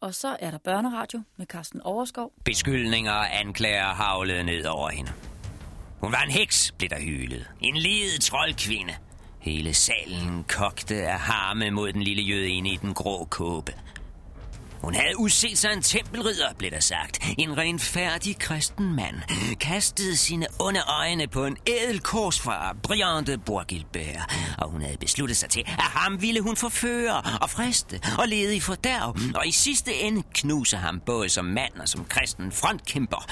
Og så er der børneradio med Carsten Overskov. Beskyldninger og anklager havlede ned over hende. Hun var en heks, blev der hylet. En lidet troldkvinde. Hele salen kogte af harme mod den lille jøde inde i den grå kåbe. Hun havde udset sig en tempelridder, blev der sagt. En renfærdig kristen mand. Kastede sine onde øjne på en ædel korsfar, Briante Bourgilbert. Og hun havde besluttet sig til, at ham ville hun forføre og friste og lede i fordærv. Og i sidste ende knuse ham både som mand og som kristen frontkæmper.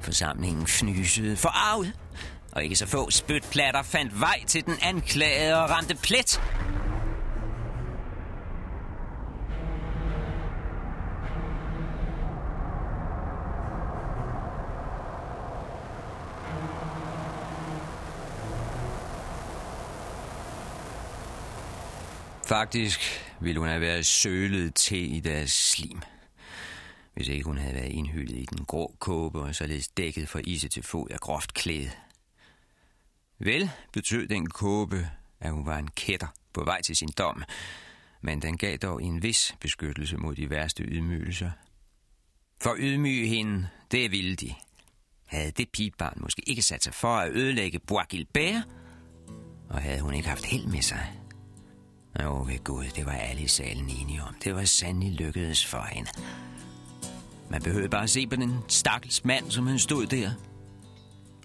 Forsamlingen fnysede forarvet. Og ikke så få spytplatter fandt vej til den anklagede og ramte plet. Faktisk ville hun have været sølet til i deres slim. Hvis ikke hun havde været indhyllet i den grå kåbe og således dækket for ise til fod af groft klæde. Vel betød den kåbe, at hun var en kætter på vej til sin dom, men den gav dog en vis beskyttelse mod de værste ydmygelser. For ydmyge hende, det ville de. Havde det pigebarn måske ikke sat sig for at ødelægge Bois Gilbert, og havde hun ikke haft held med sig, Åh, ved Gud, det var alle i salen enige om. Det var sandelig lykkedes for hende. Man behøvede bare at se på den stakkels mand, som han stod der.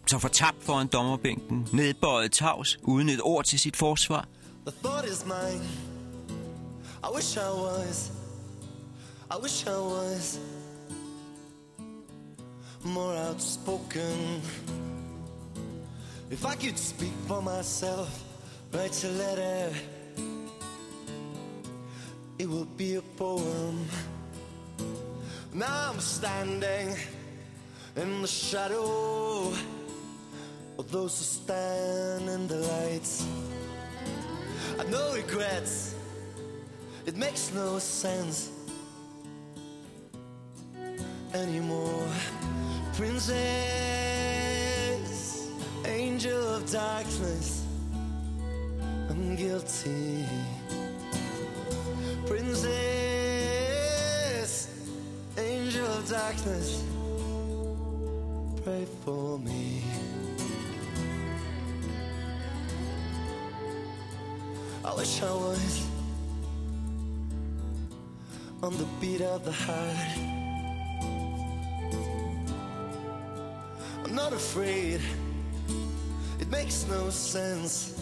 Så fortabt foran dommerbænken, nedbøjet tavs, uden et ord til sit forsvar. The thought is mine. I wish I was. I wish I was. More outspoken. If I could speak for myself, write a letter. It will be a poem. Now I'm standing in the shadow of those who stand in the lights. I've no regrets, it makes no sense anymore. Princess, angel of darkness, I'm guilty pray for me. I wish I was on the beat of the heart. I'm not afraid, it makes no sense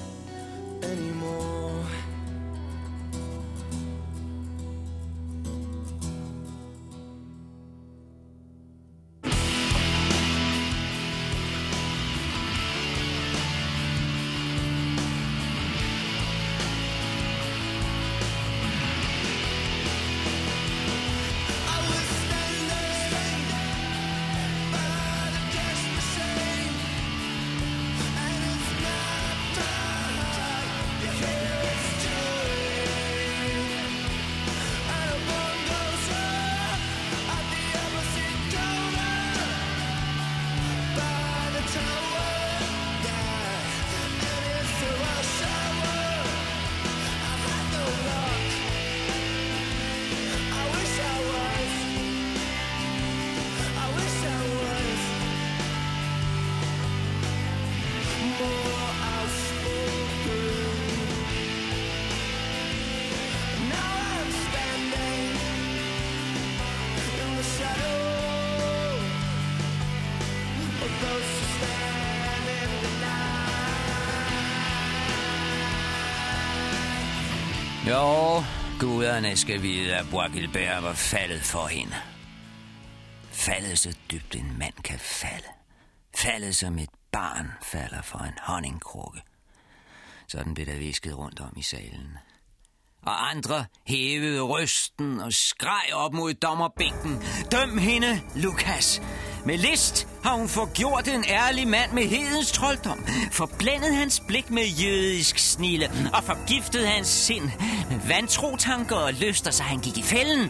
anymore. Guderne skal vide, at Bois var faldet for hende. Faldet så dybt en mand kan falde. Faldet som et barn falder for en honningkrukke. Sådan blev der visket rundt om i salen. Og andre hævede røsten og skreg op mod dommerbænken. Døm hende, Lukas! Med list har hun forgjort en ærlig mand med hedens trolddom, forblændet hans blik med jødisk snille og forgiftet hans sind med vantrotanker og lyster, så han gik i fælden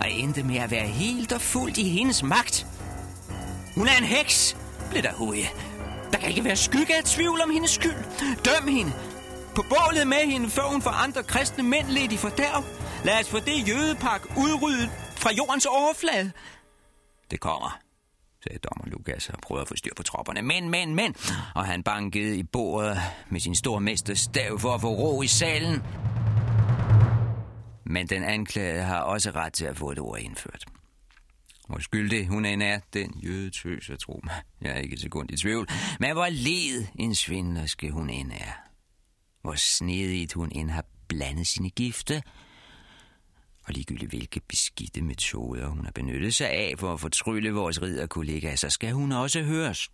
og endte med at være helt og fuldt i hendes magt. Hun er en heks, blev der hovedet. Der kan ikke være skygge af tvivl om hendes skyld. Døm hende. På bålet med hende, før hun for andre kristne mænd lidt i fordærv. Lad os få det jødepak udryddet fra jordens overflade. Det kommer, sagde dommer Lukas og prøvede at få styr på tropperne. Men, men, men! Og han bankede i bordet med sin stormesters stav for at få ro i salen. Men den anklagede har også ret til at få et ord indført. Hvor skyldig hun end er, den jødetøs, jeg tror mig. Jeg er ikke et sekund i tvivl. Men hvor led en svindlerske hun end er. Hvor snedigt hun end har blandet sine gifte. Og ligegyldigt hvilke beskidte metoder hun har benyttet sig af for at fortrylle vores ridderkollegaer, så skal hun også høres.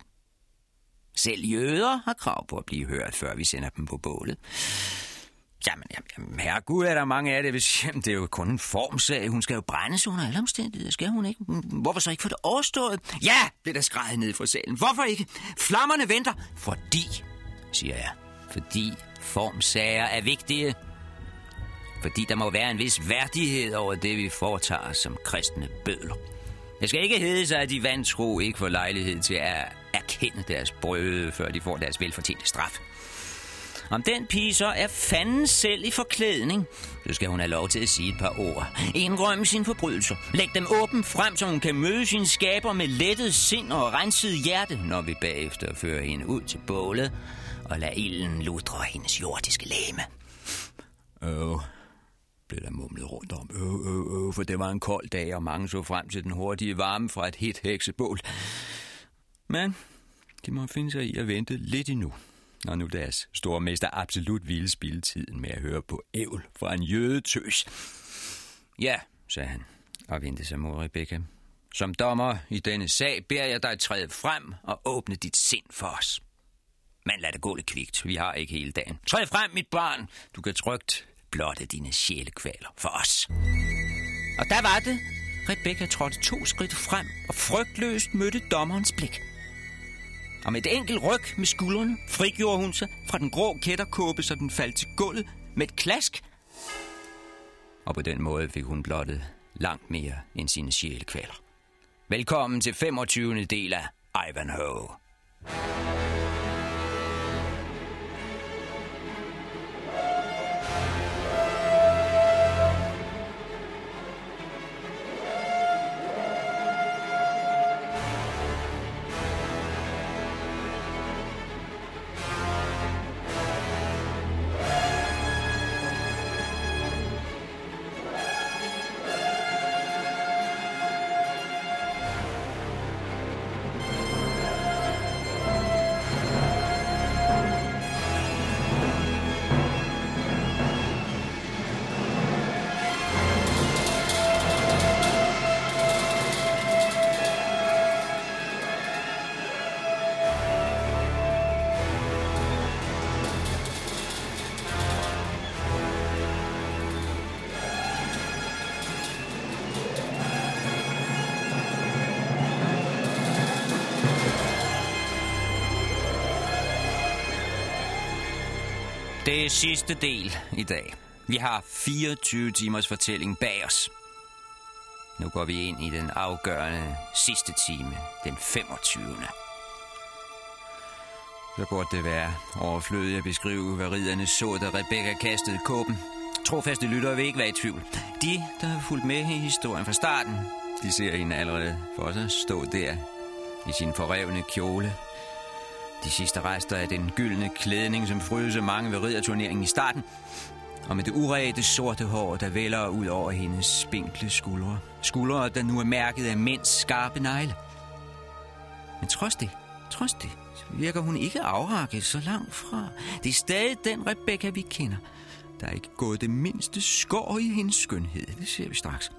Selv jøder har krav på at blive hørt, før vi sender dem på bålet. Jamen, jamen herregud er der mange af det, hvis jamen, det er jo kun en formsag. Hun skal jo brændes under alle omstændigheder, skal hun ikke? Hvorfor så ikke få det overstået? Ja, det der skrejet ned fra salen. Hvorfor ikke? Flammerne venter. Fordi, siger jeg. Fordi formsager er vigtige. Fordi der må være en vis værdighed over det, vi foretager os som kristne bødler. Jeg skal ikke hedde sig, at de vantro ikke får lejlighed til at erkende deres brøde, før de får deres velfortjente straf. Om den pige så er fanden selv i forklædning, så skal hun have lov til at sige et par ord. Indrømme sine forbrydelser. Læg dem åben frem, så hun kan møde sin skaber med lettet sind og renset hjerte, når vi bagefter fører hende ud til bålet og lader ilden ludre hendes jordiske læme. Åh, oh, blev der mumlet rundt om. Øh, øh, øh, for det var en kold dag, og mange så frem til den hurtige varme fra et helt heksebål. Men de må finde sig i at vente lidt endnu når nu deres store mester absolut ville spille tiden med at høre på ævl fra en jødetøs. Ja, sagde han og vendte sig mod Rebecca. Som dommer i denne sag beder jeg dig træde frem og åbne dit sind for os. Men lad det gå lidt kvikt. Vi har ikke hele dagen. Træd frem, mit barn. Du kan trygt blotte dine sjælekvaler for os. Og der var det. Rebecca trådte to skridt frem og frygtløst mødte dommerens blik og med et enkelt ryg med skuldrene frigjorde hun sig fra den grå kætterkåbe, så den faldt til gulvet med et klask. Og på den måde fik hun blottet langt mere end sine sjælekvaler. Velkommen til 25. del af Ivanhoe. Det er sidste del i dag. Vi har 24 timers fortælling bag os. Nu går vi ind i den afgørende sidste time, den 25. Så burde det være overflødigt at beskrive, hvad ridderne så, da Rebecca kastede kåben. Trofaste lyttere vil ikke være i tvivl. De, der har fulgt med i historien fra starten, de ser hende allerede for sig stå der i sin forrevne kjole de sidste rester af den gyldne klædning, som frydede mange ved ridderturneringen i starten. Og med det uræte sorte hår, der vælger ud over hendes spinkle skuldre. Skuldre, der nu er mærket af mænds skarpe negle. Men trods det, trods det, så virker hun ikke afrakket så langt fra. Det er stadig den Rebecca, vi kender. Der er ikke gået det mindste skår i hendes skønhed. Det ser vi straks.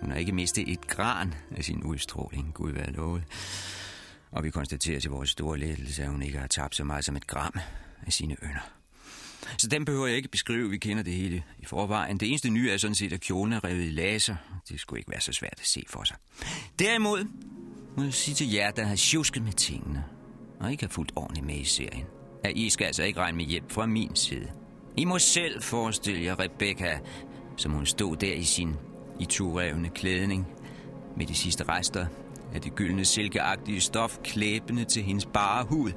Hun har ikke mistet et gran af sin udstråling, Gud være lovet og vi konstaterer til vores store lettelse, at hun ikke har tabt så meget som et gram af sine ønder. Så den behøver jeg ikke beskrive, vi kender det hele i forvejen. Det eneste nye er sådan set, at kjolen er revet i laser. Det skulle ikke være så svært at se for sig. Derimod må jeg sige til jer, der har tjusket med tingene, og ikke har fulgt ordentligt med i serien, at I skal altså ikke regne med hjælp fra min side. I må selv forestille jer Rebecca, som hun stod der i sin i klædning, med de sidste rester af det gyldne silkeagtige stof klæbende til hendes bare hud.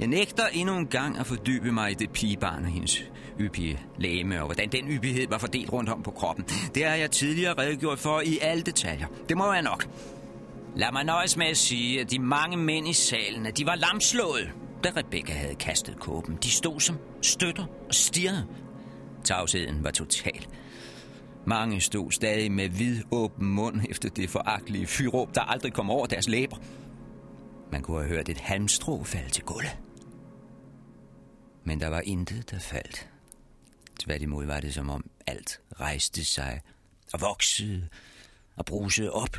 Jeg nægter endnu en gang at fordybe mig i det pigebarn og hendes yppige læme, og hvordan den yppighed var fordelt rundt om på kroppen. Det har jeg tidligere redegjort for i alle detaljer. Det må være nok. Lad mig nøjes med at sige, at de mange mænd i salen, at de var lamslået, da Rebecca havde kastet kåben. De stod som støtter og stirrede. Tavsheden var total. Mange stod stadig med vidåben mund efter det foragtelige fyråb, der aldrig kom over deres læber. Man kunne have hørt et halmstrå falde til gulvet. Men der var intet, der faldt. Tværtimod var det som om alt rejste sig og voksede og brusede op,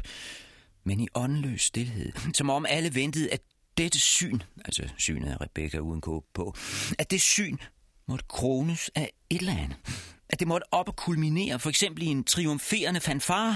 men i åndløs stillhed. Som om alle ventede, at dette syn, altså synet af Rebecca uden kåb på, at det syn måtte krones af et eller andet. At det måtte op og kulminere, for eksempel i en triumferende fanfare.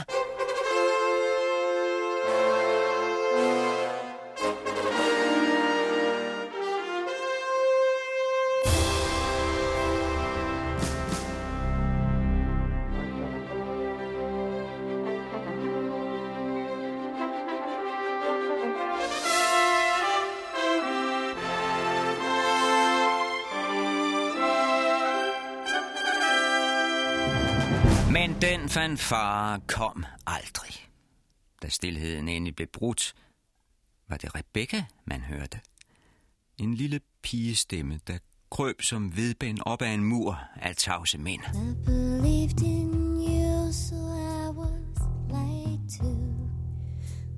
Men den fanfare kom aldrig. Da stillheden endelig blev brudt, var det Rebecca, man hørte. En lille pigestemme, der krøb som vedbænd op ad en mur af tavse mænd. I believed in you, so I was lied to.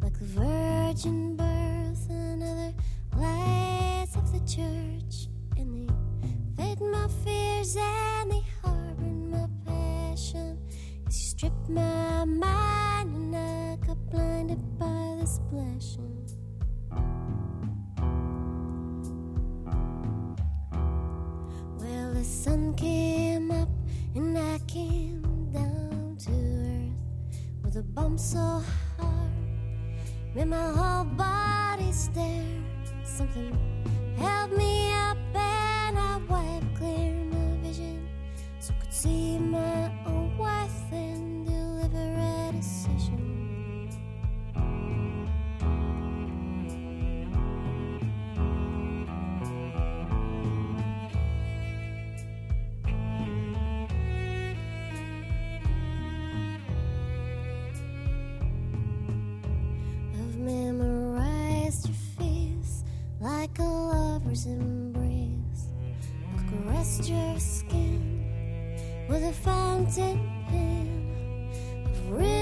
Like the virgin birth and other lies of the church. And they fed my fears and they Stripped my mind and I got blinded by the splashing. Well, the sun came up and I came down to earth with a bump so hard, made my whole body stare. Something held me up and I wiped clear my vision so I could see my lover's embrace. I'll caress your skin with a fountain pen. I've written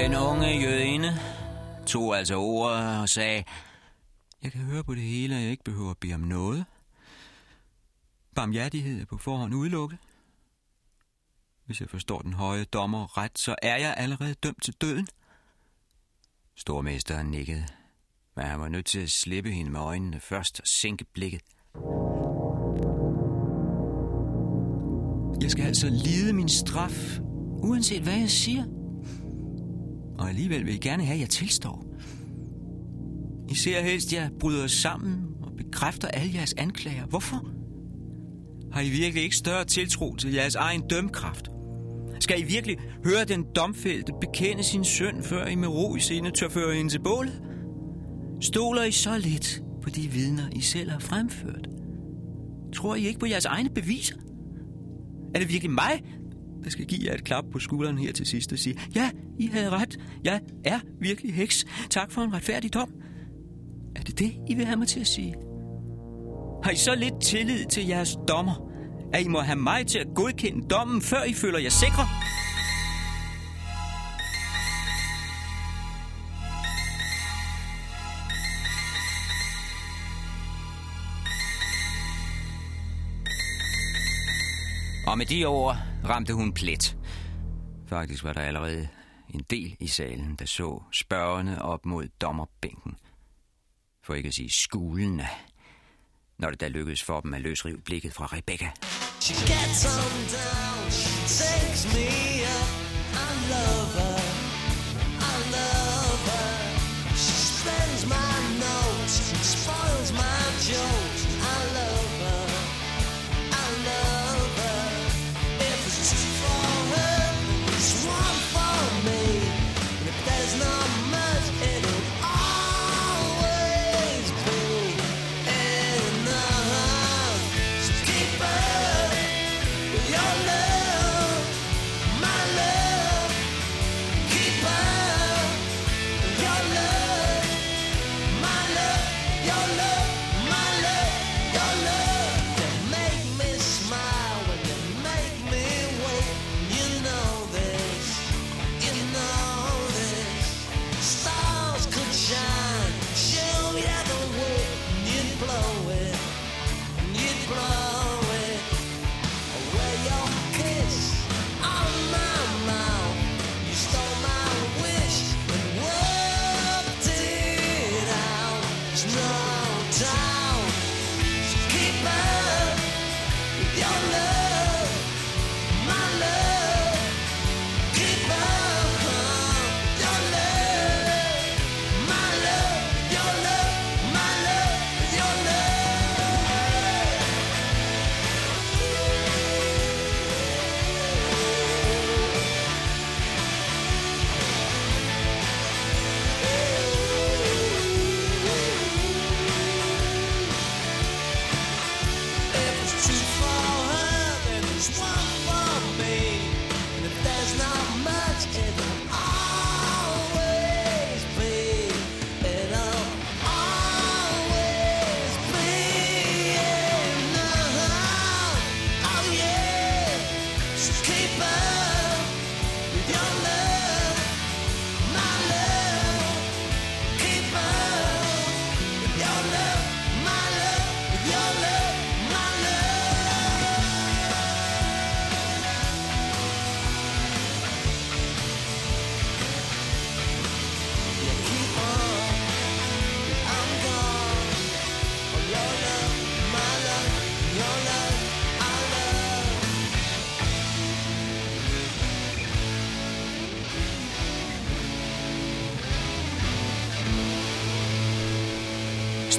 Den unge jødinde tog altså ordet og sagde, jeg kan høre på det hele, at jeg ikke behøver at bede om noget. Barmhjertighed er på forhånd udelukket. Hvis jeg forstår den høje dommer ret, så er jeg allerede dømt til døden. Stormesteren nikkede, men han var nødt til at slippe hende med øjnene først og sænke blikket. Jeg skal altså lide min straf, uanset hvad jeg siger. Og alligevel vil I gerne have, at jeg tilstår. I ser helst, at jeg bryder sammen og bekræfter alle jeres anklager. Hvorfor? Har I virkelig ikke større tiltro til jeres egen dømkraft? Skal I virkelig høre den domfældte bekende sin søn, før I med ro i sinde tør føre hende til bålet? Stoler I så lidt på de vidner, I selv har fremført? Tror I ikke på jeres egne beviser? Er det virkelig mig, der skal give jer et klap på skulderen her til sidst og sige, ja, I havde ret, jeg er virkelig heks. Tak for en retfærdig dom. Er det det, I vil have mig til at sige? Har I så lidt tillid til jeres dommer, at I må have mig til at godkende dommen, før I føler jer sikre? Og med de ord ramte hun plet. Faktisk var der allerede en del i salen, der så spørgende op mod dommerbænken. For ikke at sige skulene, når det da lykkedes for dem at løsrive blikket fra Rebecca. She gets on down, she takes me up, I love her.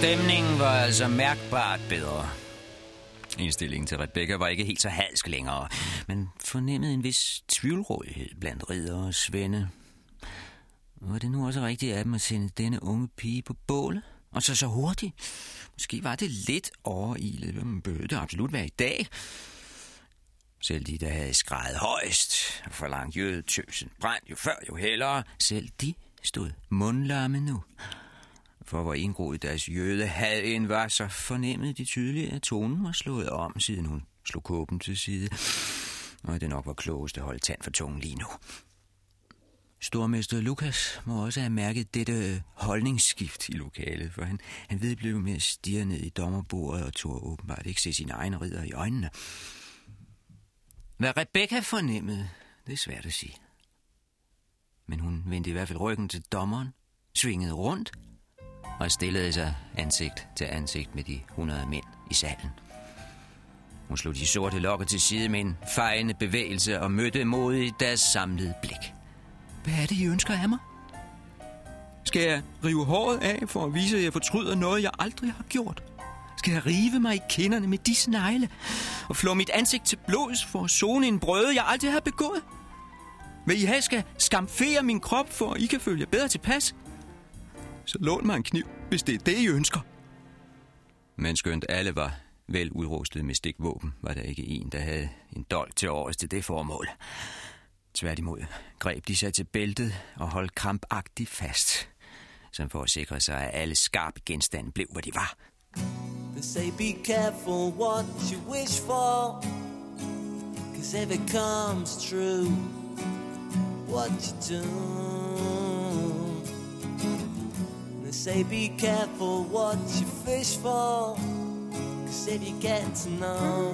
Stemningen var altså mærkbart bedre. Indstillingen til Rebecca var ikke helt så halsk længere, men fornemmede en vis tvivlrådighed blandt ridder og svende. Var det nu også rigtigt af dem at sende denne unge pige på bålet? Og så så hurtigt? Måske var det lidt overilet, men bøde det absolut være i dag. Selv de, der havde skrejet højst og forlangt jødetøsen brændt jo før jo hellere, selv de stod mundlamme nu. For hvor indgroet deres jøde end var, så fornemmede de tydeligt, at tonen var slået om, siden hun slog kåben til side. Og det nok var klogest at holde tand for tungen lige nu. Stormester Lukas må også have mærket dette holdningsskift i lokalet, for han, han vedblev med at stirre ned i dommerbordet og tog åbenbart ikke se sine egne ridder i øjnene. Hvad Rebecca fornemmede, det er svært at sige. Men hun vendte i hvert fald ryggen til dommeren, svingede rundt og stillede sig ansigt til ansigt med de 100 mænd i salen. Hun slog de sorte lokker til side med en fejende bevægelse og mødte modigt deres samlede blik. Hvad er det, I ønsker af mig? Skal jeg rive håret af for at vise, at jeg fortryder noget, jeg aldrig har gjort? Skal jeg rive mig i kinderne med disse negle og flå mit ansigt til blods for at zone en brøde, jeg aldrig har begået? Vil I have, skal skamfere min krop, for at I kan følge bedre tilpas? Så lån mig en kniv, hvis det er det, I ønsker. Men skønt alle var vel udrustet med stikvåben, var der ikke en, der havde en dolk til års til det formål. Tværtimod greb de sig til bæltet og holdt krampagtigt fast, som for at sikre sig, at alle skarpe genstande blev, hvor de var. They say be careful what you wish for Cause if it comes true What you do They say be careful what you fish for Cause if you get to know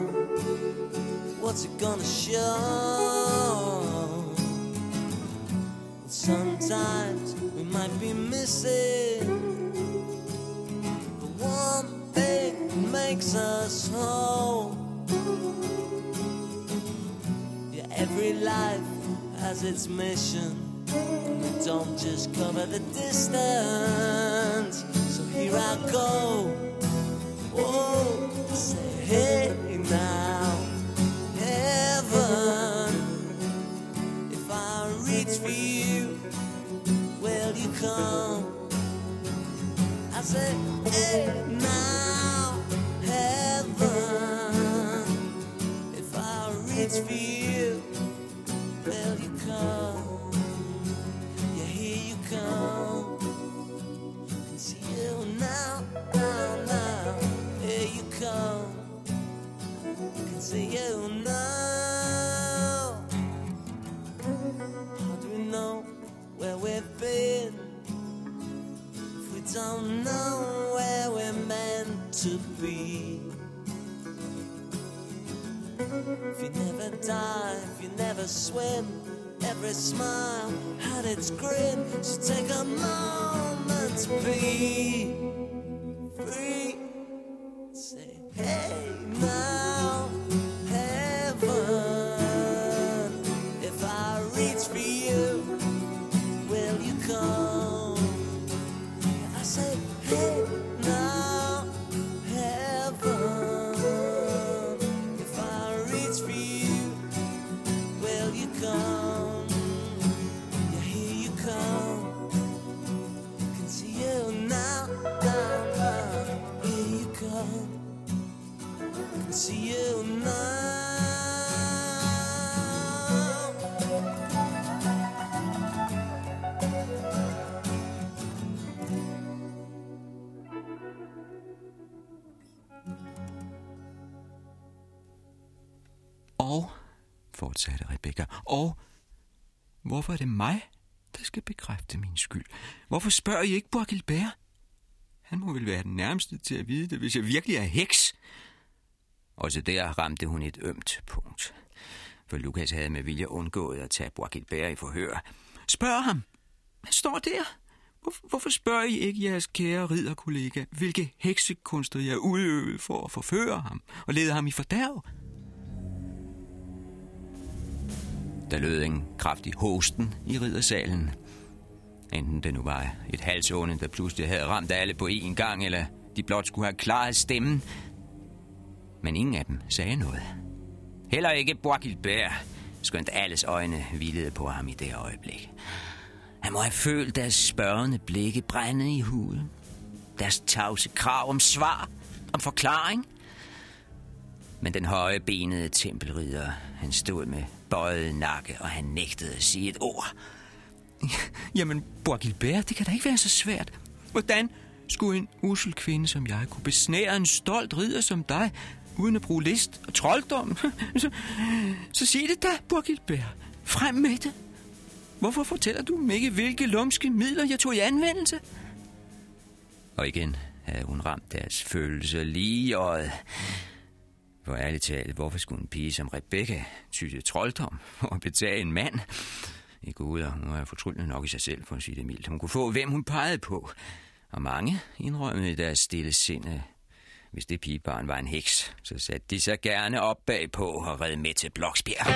what's it gonna show? Sometimes we might be missing the one thing that makes us whole. Yeah, every life has its mission. Don't just cover the distance. So here I go. Whoa, say hey now, heaven. If I reach for you, will you come? I say hey See you now. How do we know where we've been? If we don't know where we're meant to be. If you never dive, if you never swim. Every smile had its grin. So take a moment to be og hvorfor er det mig, der skal bekræfte min skyld? Hvorfor spørger I ikke Bois Gilbert? Han må vel være den nærmeste til at vide det, hvis jeg virkelig er heks. Også der ramte hun et ømt punkt. For Lukas havde med vilje undgået at tage Bois Gilbert i forhør. Spørg ham. Han står der. Hvor, hvorfor spørger I ikke jeres kære ridderkollega, hvilke heksekunster jeg udøvede for at forføre ham og lede ham i fordærv? Der lød en kraftig hosten i riddersalen. Enten det nu var et halsåne, der pludselig havde ramt alle på én gang, eller de blot skulle have klaret stemmen. Men ingen af dem sagde noget. Heller ikke Bois skønt alles øjne hvilede på ham i det øjeblik. Han må have følt deres spørgende blikke brænde i huden. Deres tavse krav om svar, om forklaring. Men den høje benede tempelridder, han stod med bøjet nakke, og han nægtede at sige et ord. Jamen, Bois Gilbert, det kan da ikke være så svært. Hvordan skulle en usel kvinde som jeg kunne besnære en stolt ridder som dig, uden at bruge list og trolddom? så, så sig det da, Bois Gilbert. Frem med det. Hvorfor fortæller du mig ikke, hvilke lumske midler jeg tog i anvendelse? Og igen havde hun ramt deres følelser lige i øjet. For ærligt talt, hvorfor skulle en pige som Rebecca tyde trolddom for at betage en mand? I guder, nu er jeg fortryllende nok i sig selv, for at sige det mildt. Hun kunne få, hvem hun pegede på. Og mange indrømmede i deres stille sinde, øh, hvis det pigebarn var en heks, så satte de sig gerne op bagpå og red med til Bloksbjerg.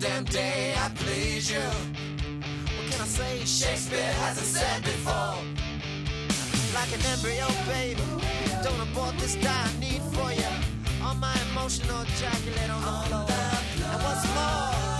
Damn day I please you. What can I say? Shakespeare hasn't said before. Like an embryo, baby. Don't abort this dire need for you. All my emotional ejaculate on the floor. And what's more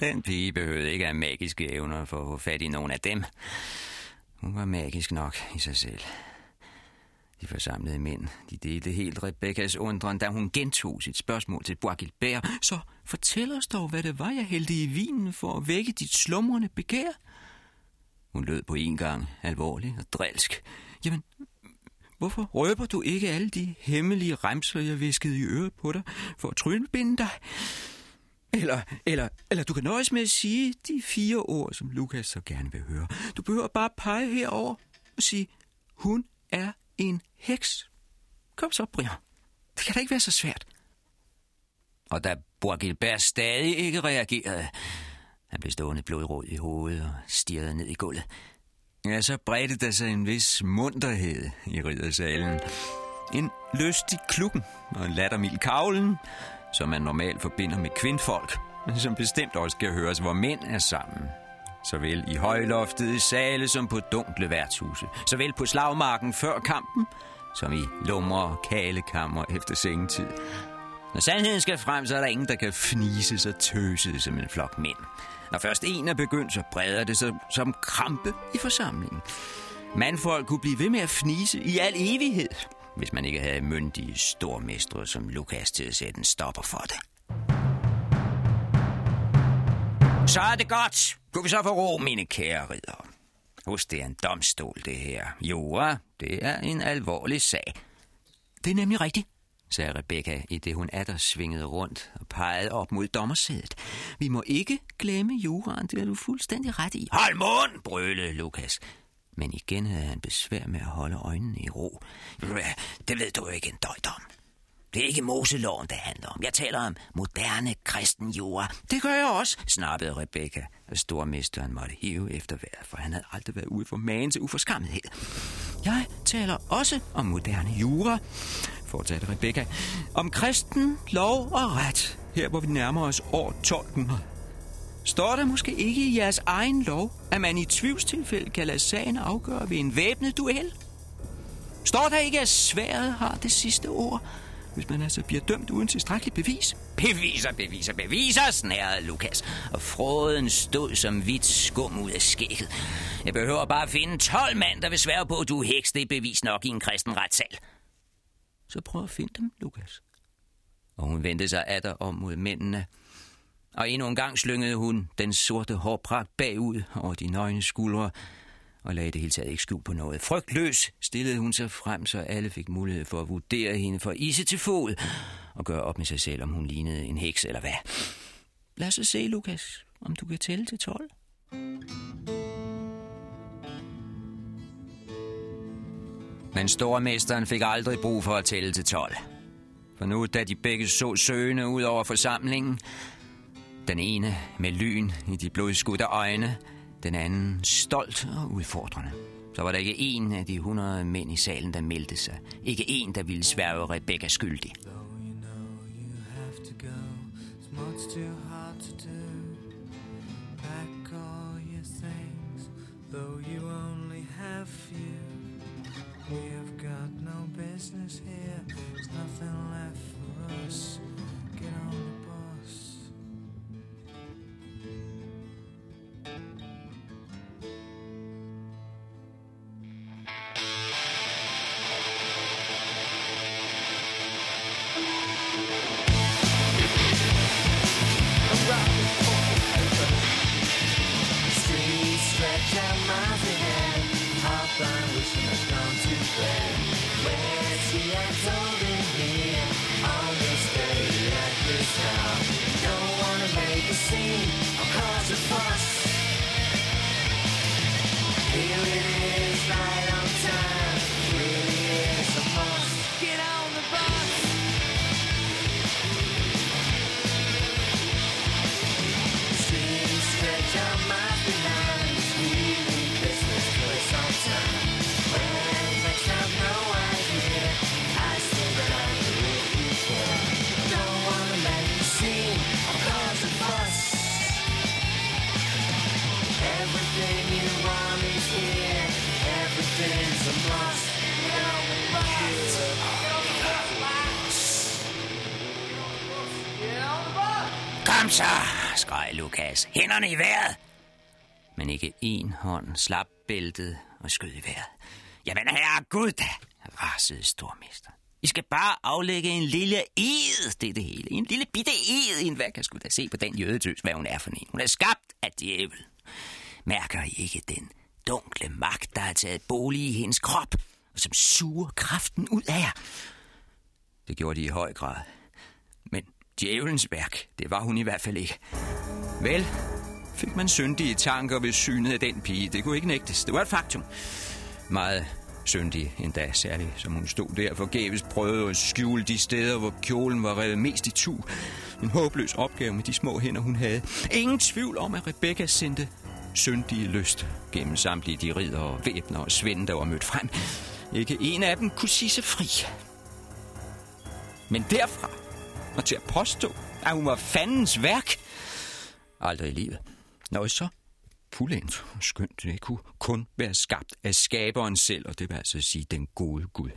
den pige behøvede ikke af magiske evner for at få fat i nogen af dem. Hun var magisk nok i sig selv. De forsamlede mænd, de delte helt Rebekkas undren, da hun gentog sit spørgsmål til Bois Så fortæl os dog, hvad det var, jeg hældte i vinen for at vække dit slumrende begær. Hun lød på en gang alvorlig og drilsk. Jamen, hvorfor røber du ikke alle de hemmelige remser, jeg viskede i øret på dig, for at trynbinde dig? Eller, eller, eller du kan nøjes med at sige de fire ord, som Lukas så gerne vil høre. Du behøver bare pege herover og sige, hun er en heks. Kom så, Brian. Det kan da ikke være så svært. Og da Bois stadig ikke reagerede, han blev stående blodrød i hovedet og stirrede ned i gulvet. Ja, så bredte der sig en vis munterhed i riddersalen. En lystig klukken og en lattermild kavlen, som man normalt forbinder med kvindfolk, men som bestemt også kan høres, hvor mænd er sammen. Såvel i højloftede sale som på dunkle værtshuse. Såvel på slagmarken før kampen, som i lumre og kalekammer efter sengetid. Når sandheden skal frem, så er der ingen, der kan fnise så tøse som en flok mænd. Når først en er begyndt, så breder det sig som krampe i forsamlingen. Mandfolk kunne blive ved med at fnise i al evighed, hvis man ikke havde myndige stormestre som Lukas til at sætte en stopper for det. Så er det godt. Kunne vi så få ro, mine kære ridder. Husk, det er en domstol, det her. Jura, det er en alvorlig sag. Det er nemlig rigtigt, sagde Rebecca, i det hun atter svingede rundt og pegede op mod dommersædet. Vi må ikke glemme juraen, det er du fuldstændig ret i. Hold mund, brølede Lukas. Men igen havde han besvær med at holde øjnene i ro. Det ved du jo ikke en døjt om. Det er ikke Moseloven, det handler om. Jeg taler om moderne kristen jura. Det gør jeg også, snappede Rebecca, og stormesteren måtte hive efter vejret, for han havde aldrig været ude for magen til uforskammethed. Jeg taler også om moderne jura, fortsatte Rebecca, om kristen lov og ret, her hvor vi nærmer os år 1200. Står der måske ikke i jeres egen lov, at man i tvivlstilfælde kan lade sagen afgøre ved en væbnet duel? Står der ikke, at sværet har det sidste ord, hvis man altså bliver dømt uden tilstrækkeligt bevis? Beviser, beviser, beviser, snærede Lukas, og fråden stod som hvidt skum ud af skægget. Jeg behøver bare at finde 12 mand, der vil svære på, at du heks. Det er bevis nok i en kristen retssal. Så prøv at finde dem, Lukas. Og hun vendte sig atter om mod mændene. Og endnu en gang slyngede hun den sorte hårpragt bagud over de nøgne skuldre, og lagde det hele taget ikke skjul på noget. Frygtløs stillede hun sig frem, så alle fik mulighed for at vurdere hende for isse til fod, og gøre op med sig selv, om hun lignede en heks eller hvad. Lad os se, Lukas, om du kan tælle til 12. Men stormesteren fik aldrig brug for at tælle til 12. For nu, da de begge så søgende ud over forsamlingen, den ene med lyn i de blodskudte øjne, den anden stolt og udfordrende. Så var der ikke en af de 100 mænd i salen, der meldte sig. Ikke en, der ville sværge Rebecca skyldig. Though you know have to go, have got no business here, there's nothing left for us. Skreg Hænderne i vejret. Men ikke en hånd slap bæltet og skød i vejret. Jamen herre Gud da, rasede stormester. I skal bare aflægge en lille ed, det er det hele. En lille bitte ed, en hvad kan skulle da se på den jødetøs, hvad hun er for en. Hun er skabt af djævel. Mærker I ikke den dunkle magt, der har taget bolig i hendes krop, og som suger kraften ud af jer? Det gjorde de i høj grad. Djævelens værk, det var hun i hvert fald ikke. Vel, fik man syndige tanker ved synet af den pige. Det kunne ikke nægtes. Det var et faktum. Meget syndig endda, særligt som hun stod der forgæves prøvede at skjule de steder, hvor kjolen var revet mest i tu. En håbløs opgave med de små hænder, hun havde. Ingen tvivl om, at Rebecca sendte syndige lyst gennem samtlige de ridder og væbner og svende, der var mødt frem. Ikke en af dem kunne sige sig fri. Men derfra og til at påstå, at hun var fandens værk, aldrig i livet. Nå, så fuldendt skønt. Det kunne kun være skabt af skaberen selv, og det vil altså sige den gode Gud.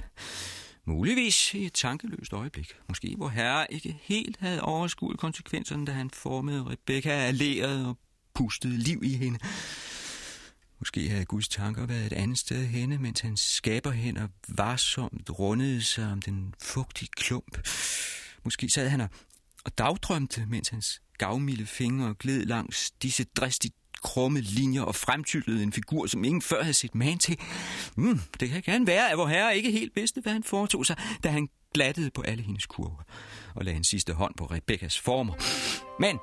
Muligvis i et tankeløst øjeblik. Måske hvor herre ikke helt havde overskuet konsekvenserne, da han formede Rebecca alleret og pustede liv i hende. Måske havde Guds tanker været et andet sted henne, mens hans skaberhænder varsomt rundede sig om den fugtige klump. Måske sad han og, og dagdrømte, mens hans gavmilde fingre gled langs disse dristigt krumme linjer og fremtyllede en figur, som ingen før havde set man til. Mm, det kan gerne være, at vor herre ikke helt vidste, hvad han foretog sig, da han glattede på alle hendes kurver og lagde en sidste hånd på Rebekkas former. Men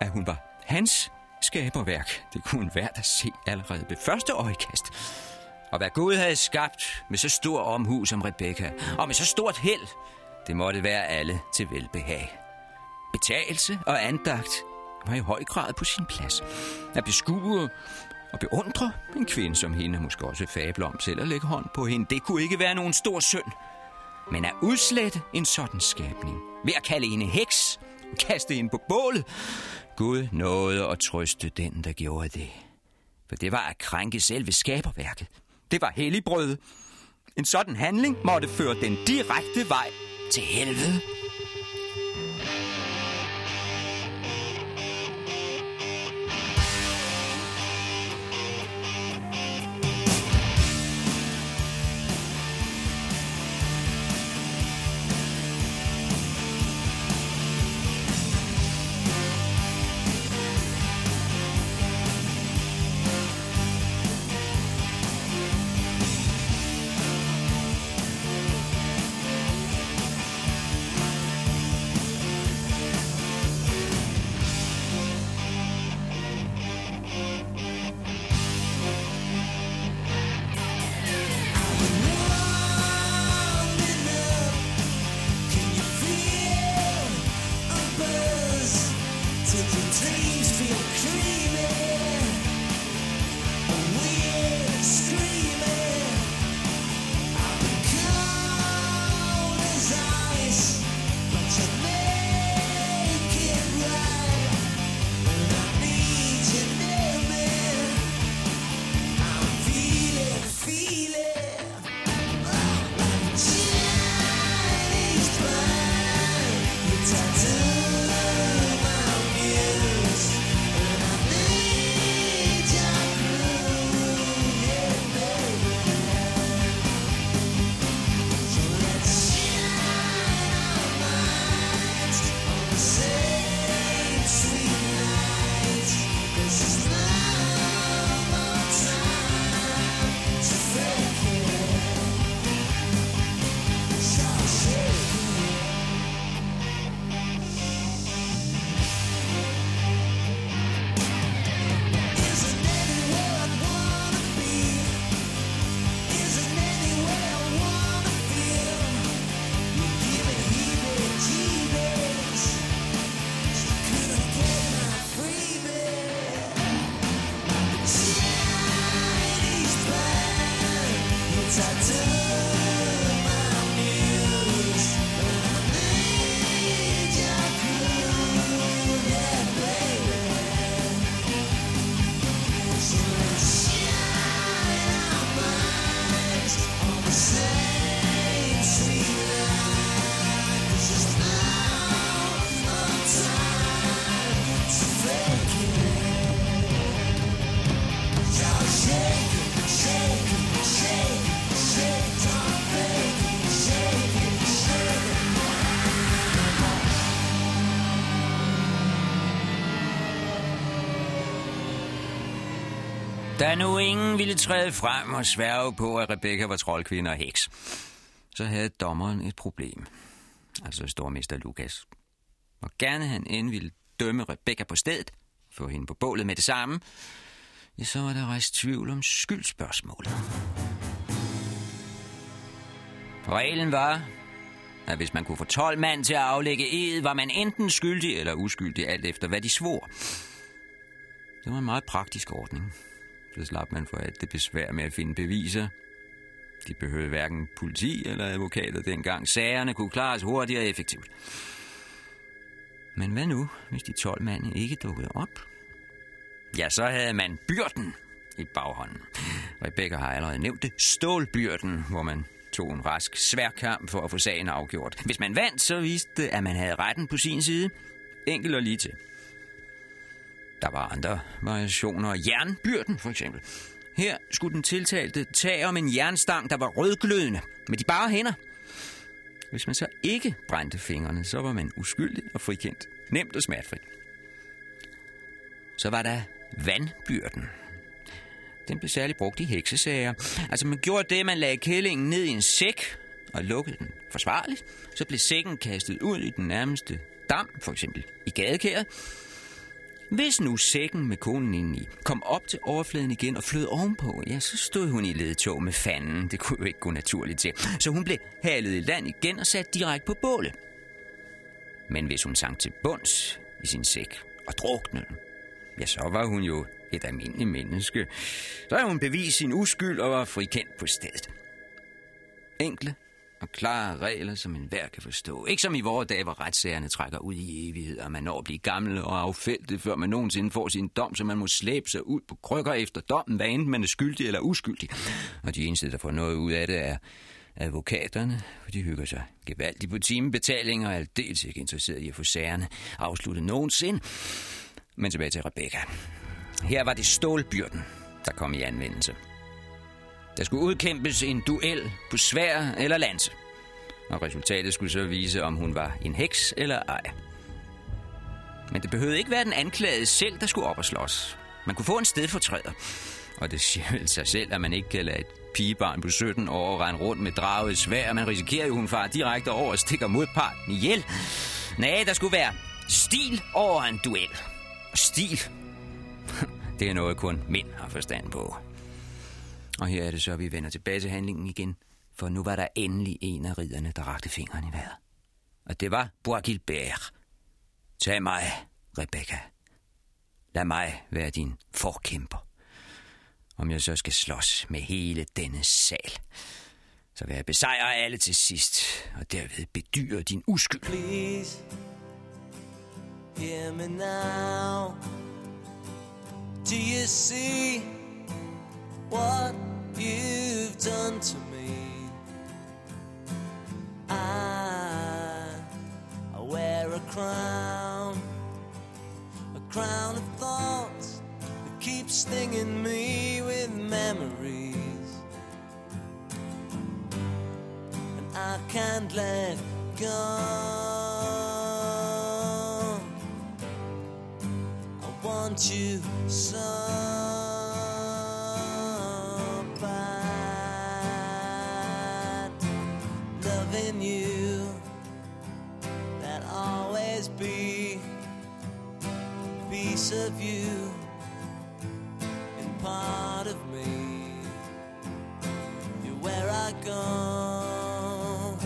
at hun var hans skaberværk, det kunne hver da se allerede ved første øjekast. Og hvad Gud havde skabt med så stor omhu som Rebekka, og med så stort held, det måtte være alle til velbehag. Betagelse og andagt var i høj grad på sin plads. At beskue og beundre en kvinde som hende, måske også fable om selv at lægge hånd på hende, det kunne ikke være nogen stor synd. Men at udslette en sådan skabning, ved at kalde hende heks, kaste hende på bålet, Gud nåede at trøste den, der gjorde det. For det var at krænke selve skaberværket. Det var helligbrød. En sådan handling måtte føre den direkte vej til helvede. Da nu ingen ville træde frem og sværge på, at Rebecca var troldkvinde og heks, så havde dommeren et problem. Altså stormester Lukas. Og gerne han end ville dømme Rebecca på stedet, få hende på bålet med det samme, ja, så var der rejst tvivl om skyldspørgsmålet. Reglen var, at hvis man kunne få 12 mand til at aflægge ed, var man enten skyldig eller uskyldig, alt efter hvad de svor. Det var en meget praktisk ordning. Så slap man for alt det besvær med at finde beviser. De behøvede hverken politi eller advokater dengang. Sagerne kunne klares hurtigt og effektivt. Men hvad nu, hvis de 12 mand ikke dukkede op? Ja, så havde man byrden i baghånden. Rebecca har allerede nævnt det. Stålbyrden, hvor man tog en rask sværkamp for at få sagen afgjort. Hvis man vandt, så viste det, at man havde retten på sin side. Enkelt og lige til. Der var andre variationer. Jernbyrden, for eksempel. Her skulle den tiltalte tage om en jernstang, der var rødglødende, med de bare hænder. Hvis man så ikke brændte fingrene, så var man uskyldig og frikendt. Nemt og smertefrit. Så var der vandbyrden. Den blev særligt brugt i heksesager. Altså man gjorde det, man lagde kællingen ned i en sæk og lukkede den forsvarligt. Så blev sækken kastet ud i den nærmeste dam, for eksempel i gadekæret. Hvis nu sækken med konen indeni kom op til overfladen igen og flød ovenpå, ja, så stod hun i ledtog med fanden. Det kunne jo ikke gå naturligt til. Så hun blev halet i land igen og sat direkte på bålet. Men hvis hun sank til bunds i sin sæk og druknede ja, så var hun jo et almindeligt menneske. Så havde hun bevist sin uskyld og var frikendt på stedet. Enkle og klare regler, som enhver kan forstå. Ikke som i vores dage, hvor retssagerne trækker ud i evighed, og man når at blive gammel og affældet, før man nogensinde får sin dom, så man må slæbe sig ud på krykker efter dommen, hvad enten man er skyldig eller uskyldig. Og de eneste, der får noget ud af det, er advokaterne, for de hygger sig gevaldigt på timebetaling og er aldeles ikke interesseret i at få sagerne afsluttet nogensinde. Men tilbage til Rebecca. Her var det stålbyrden, der kom i anvendelse. Der skulle udkæmpes en duel på svær eller lanse. Og resultatet skulle så vise, om hun var en heks eller ej. Men det behøvede ikke være den anklagede selv, der skulle op og slås. Man kunne få en stedfortræder. Og det siger vel sig selv, at man ikke kan lade et pigebarn på 17 år rende rundt med draget svær. Man risikerer jo, hun far direkte over og stikker modparten ihjel. Nej, der skulle være stil over en duel. Og stil, det er noget kun mænd har forstand på. Og her er det så, at vi vender tilbage til handlingen igen, for nu var der endelig en af ridderne, der rakte fingeren i vejret. Og det var Bois Gilbert. Tag mig, Rebecca. Lad mig være din forkæmper. Om jeg så skal slås med hele denne sal, så vil jeg besejre alle til sidst, og derved bedyre din uskyld. Please hear me now. Do you see what you've done to me? I, wear a crown, a crown of thoughts that keeps stinging me with memories. And I can't let go. I want you so piece of you and part of me. You're where I go,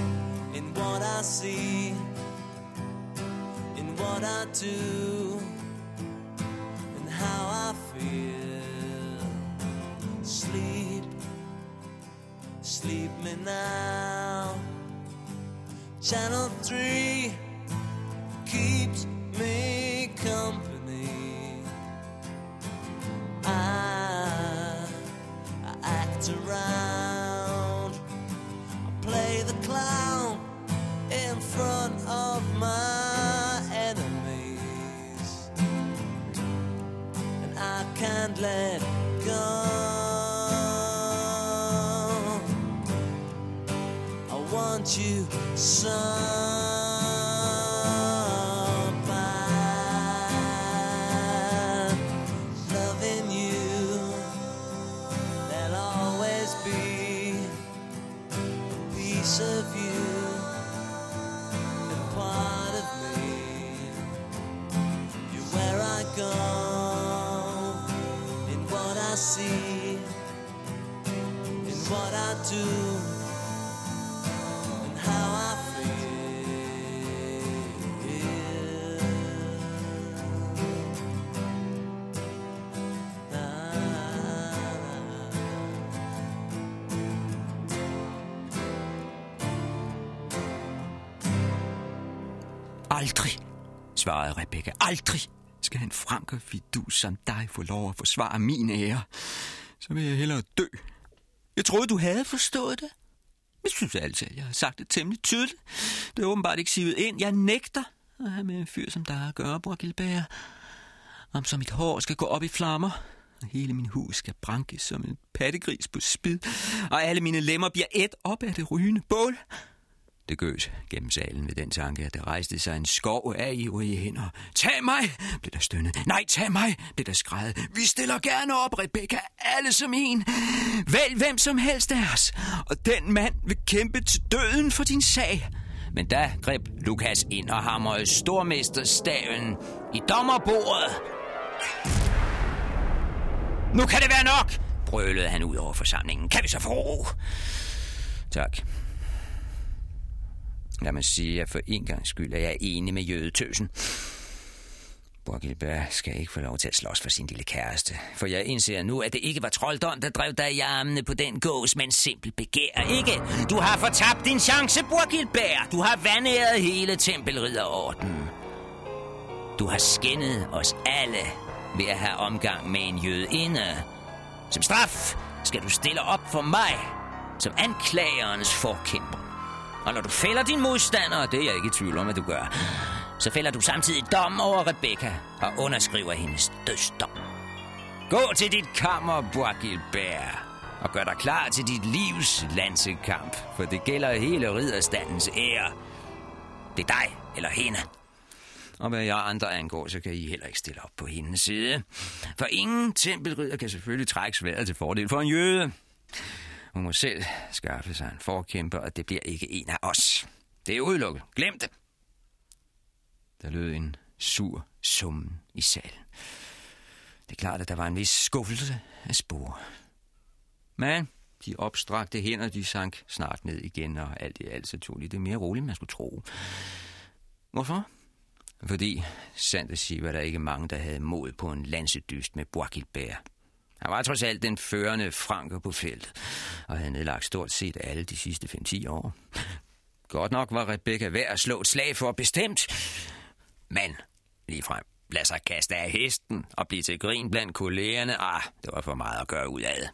in what I see, in what I do, and how I feel. Sleep, sleep me now. Channel 3 I see, in what I do and how I feel. Aldrig, svarede Rebecca. Aldrig skal en frankerfidus som dig få lov at forsvare min ære. Så vil jeg hellere dø. Jeg troede, du havde forstået det. Jeg synes altid, at jeg har sagt det temmelig tydeligt. Det er åbenbart ikke sivet ind. Jeg nægter at have med en fyr som dig at gøre, Bror Gilbert. Om så mit hår skal gå op i flammer, og hele min hus skal brankes som en pattegris på spid, og alle mine lemmer bliver et op af det rygende bål. Det gøs gennem salen ved den tanke, at der rejste sig en skov af ivrige hænder. Tag mig, blev der stønnet. Nej, tag mig, blev der skrevet. Vi stiller gerne op, Rebecca, alle som en. Vælg hvem som helst af os, og den mand vil kæmpe til døden for din sag. Men da greb Lukas ind og hamrede stormesterstaven i dommerbordet. Nu kan det være nok, brølede han ud over forsamlingen. Kan vi så få ro? Tak. Lad mig sige, at for en gang skyld er jeg enig med jødetøsen. Borgilberg skal ikke få lov til at slås for sin lille kæreste. For jeg indser nu, at det ikke var trolddom, der drev dig i armene på den gås, men simpel begær. Ikke? Du har fortabt din chance, Borgilberg. Du har vandæret hele tempelridderordenen. Du har skændet os alle ved at have omgang med en jødeinde. Som straf skal du stille op for mig som anklagerens forkæmper. Og når du fælder din modstander, og det er jeg ikke i tvivl om, at du gør, så fælder du samtidig dom over Rebecca og underskriver hendes dødsdom. Gå til dit kammer, Bois og gør dig klar til dit livs lansekamp, for det gælder hele ridderstandens ære. Det er dig eller hende. Og hvad jeg andre angår, så kan I heller ikke stille op på hendes side. For ingen tempelridder kan selvfølgelig trække sværet til fordel for en jøde. Hun må selv skaffe sig en forkæmper, og det bliver ikke en af os. Det er udelukket. Glem det. Der lød en sur summen i salen. Det er klart, at der var en vis skuffelse af spor. Men de opstrakte hænder, de sank snart ned igen, og alt i alt så tog de det mere roligt, man skulle tro. Hvorfor? Fordi, sandt at sige, var der ikke mange, der havde mod på en lansedyst med Bois han var trods alt den førende franker på feltet, og havde nedlagt stort set alle de sidste 5-10 år. Godt nok var Rebecca værd at slå et slag for bestemt, men ligefrem lad sig kaste af hesten og blive til grin blandt kollegerne, ah, det var for meget at gøre ud af.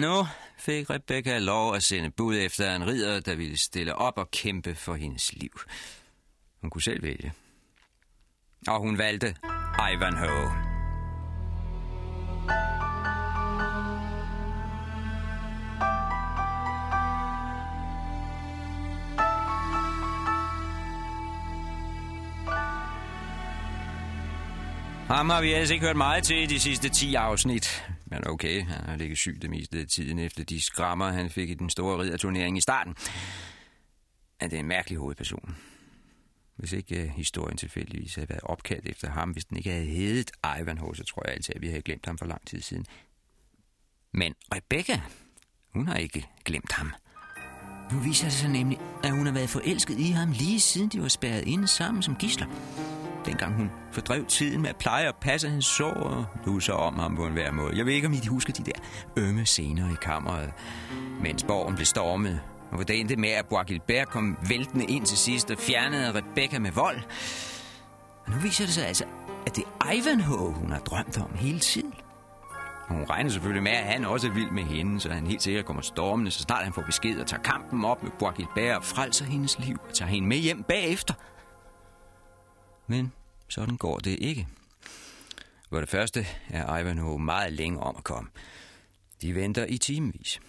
Nu fik Rebecca lov at sende bud efter en ridder, der ville stille op og kæmpe for hendes liv. Hun kunne selv vælge. Og hun valgte Ivanhoe. Ham har vi altså ikke hørt meget til i de sidste 10 afsnit. Men okay, han har ligget syg det meste af tiden efter de skrammer, han fik i den store ridderturnering i starten. Men det er en mærkelig hovedperson. Hvis ikke uh, historien tilfældigvis havde været opkaldt efter ham, hvis den ikke havde heddet Ivanhoe, så tror jeg altid, at vi havde glemt ham for lang tid siden. Men Rebecca, hun har ikke glemt ham. Nu viser det sig nemlig, at hun har været forelsket i ham lige siden de var spærret inde sammen som gisler dengang hun fordrev tiden med at pleje og passe hans sår og lusse om ham på en hver måde. Jeg ved ikke, om I husker de der ømme scener i kammeret, mens borgen blev stormet. Og hvor det endte med, at Bois kom væltende ind til sidst og fjernede Rebecca med vold. Og nu viser det sig altså, at det er Ivanhoe, hun har drømt om hele tiden. Og hun regner selvfølgelig med, at han også er vild med hende, så han helt sikkert kommer stormende, så snart han får besked og tager kampen op med Bois og frelser hendes liv og tager hende med hjem bagefter. Men sådan går det ikke. For det første er Ivanhoe meget længe om at komme. De venter i timevis.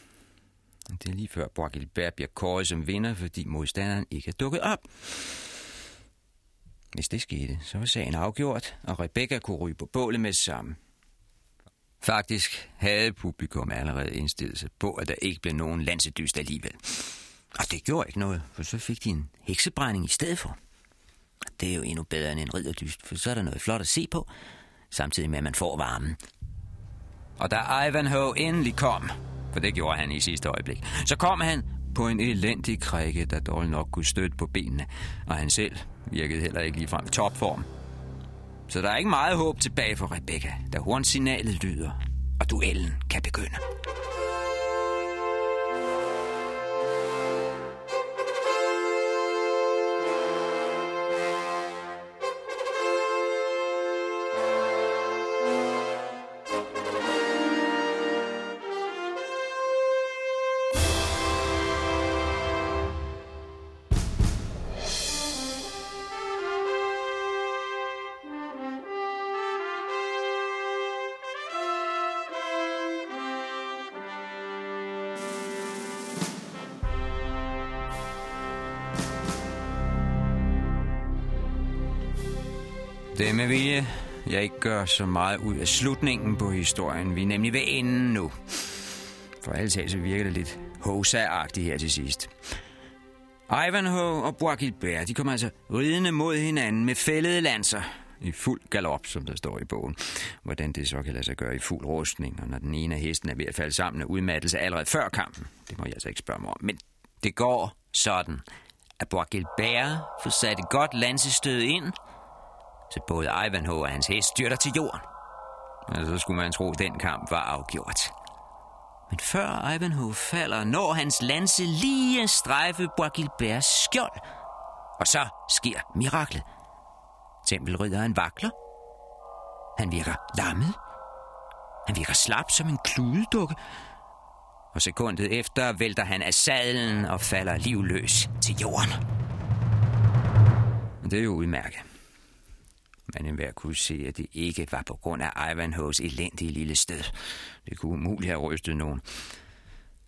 Det er lige før Bois bliver kåret som vinder, fordi modstanderen ikke er dukket op. Hvis det skete, så var sagen afgjort, og Rebecca kunne ryge på bålet med sammen. Faktisk havde publikum allerede indstillet sig på, at der ikke blev nogen lansedyst alligevel. Og det gjorde ikke noget, for så fik de en heksebrænding i stedet for. Det er jo endnu bedre end en ridderdyst, for så er der noget flot at se på, samtidig med at man får varmen. Og da Ivanhoe endelig kom, for det gjorde han i sidste øjeblik, så kom han på en elendig krikke, der dårligt nok kunne støtte på benene, og han selv virkede heller ikke ligefrem i topform. Så der er ikke meget håb tilbage for Rebecca, da hornsignalet lyder, og duellen kan begynde. Det er med vilje, jeg ikke gør så meget ud af slutningen på historien. Vi er nemlig ved enden nu. For alle så virker det lidt hosa her til sidst. Ivanhoe og Bois de kommer altså ridende mod hinanden med fældede lanser i fuld galop, som der står i bogen. Hvordan det så kan lade sig gøre i fuld rustning, og når den ene af hesten er ved at falde sammen af udmattelse allerede før kampen. Det må jeg altså ikke spørge mig om. Men det går sådan, at Bois Gilbert får sat et godt lansestød ind, så både Ivanhoe og hans hest styrter til jorden. Og så skulle man tro, at den kamp var afgjort. Men før Ivanhoe falder, når hans lanse lige strejfe Bois skjold. Og så sker miraklet. Tempelridderen vakler. Han virker lammet. Han virker slap som en kludedukke. Og sekundet efter vælter han af sadlen og falder livløs til jorden. Det er jo udmærket. Men enhver kunne se, at det ikke var på grund af Ivanhoes elendige lille sted. Det kunne umuligt have rystet nogen.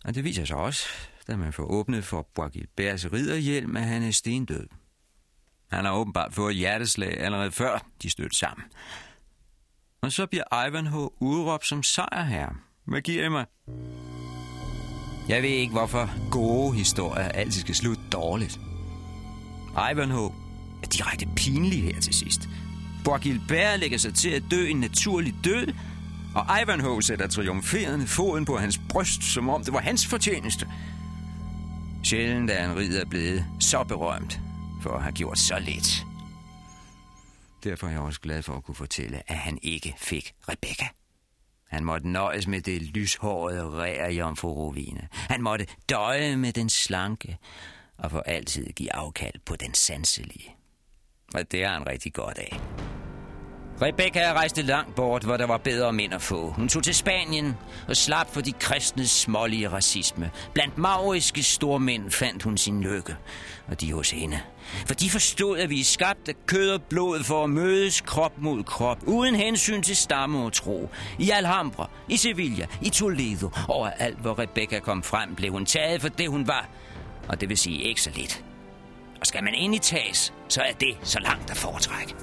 Og det viser sig også, da man får åbnet for Bois ridderhjelm, at han er stendød. Han har åbenbart fået hjerteslag allerede før de stødte sammen. Og så bliver Ivanhoe udråbt som sejrherre. Hvad giver I mig? Jeg ved ikke, hvorfor gode historier altid skal slutte dårligt. Ivanhoe er direkte pinlig her til sidst. Borgilbert lægger sig til at dø en naturlig død, og Ivanhoe sætter triumferende foden på hans bryst, som om det var hans fortjeneste. Sjældent er en ridder blevet så berømt for at have gjort så lidt. Derfor er jeg også glad for at kunne fortælle, at han ikke fik Rebecca. Han måtte nøjes med det lyshårede rær jomfru Rovine. Han måtte døje med den slanke og for altid give afkald på den sanselige. Og det er han rigtig godt af. Rebecca rejste langt bort, hvor der var bedre mænd at få. Hun tog til Spanien og slap for de kristnes smålige racisme. Blandt mauriske stormænd fandt hun sin lykke, og de hos hende. For de forstod, at vi er skabt af kød og blod for at mødes krop mod krop, uden hensyn til stamme og tro. I Alhambra, i Sevilla, i Toledo, overalt hvor Rebecca kom frem, blev hun taget for det, hun var. Og det vil sige ikke så lidt. Og skal man ind i tages, så er det så langt at foretrække.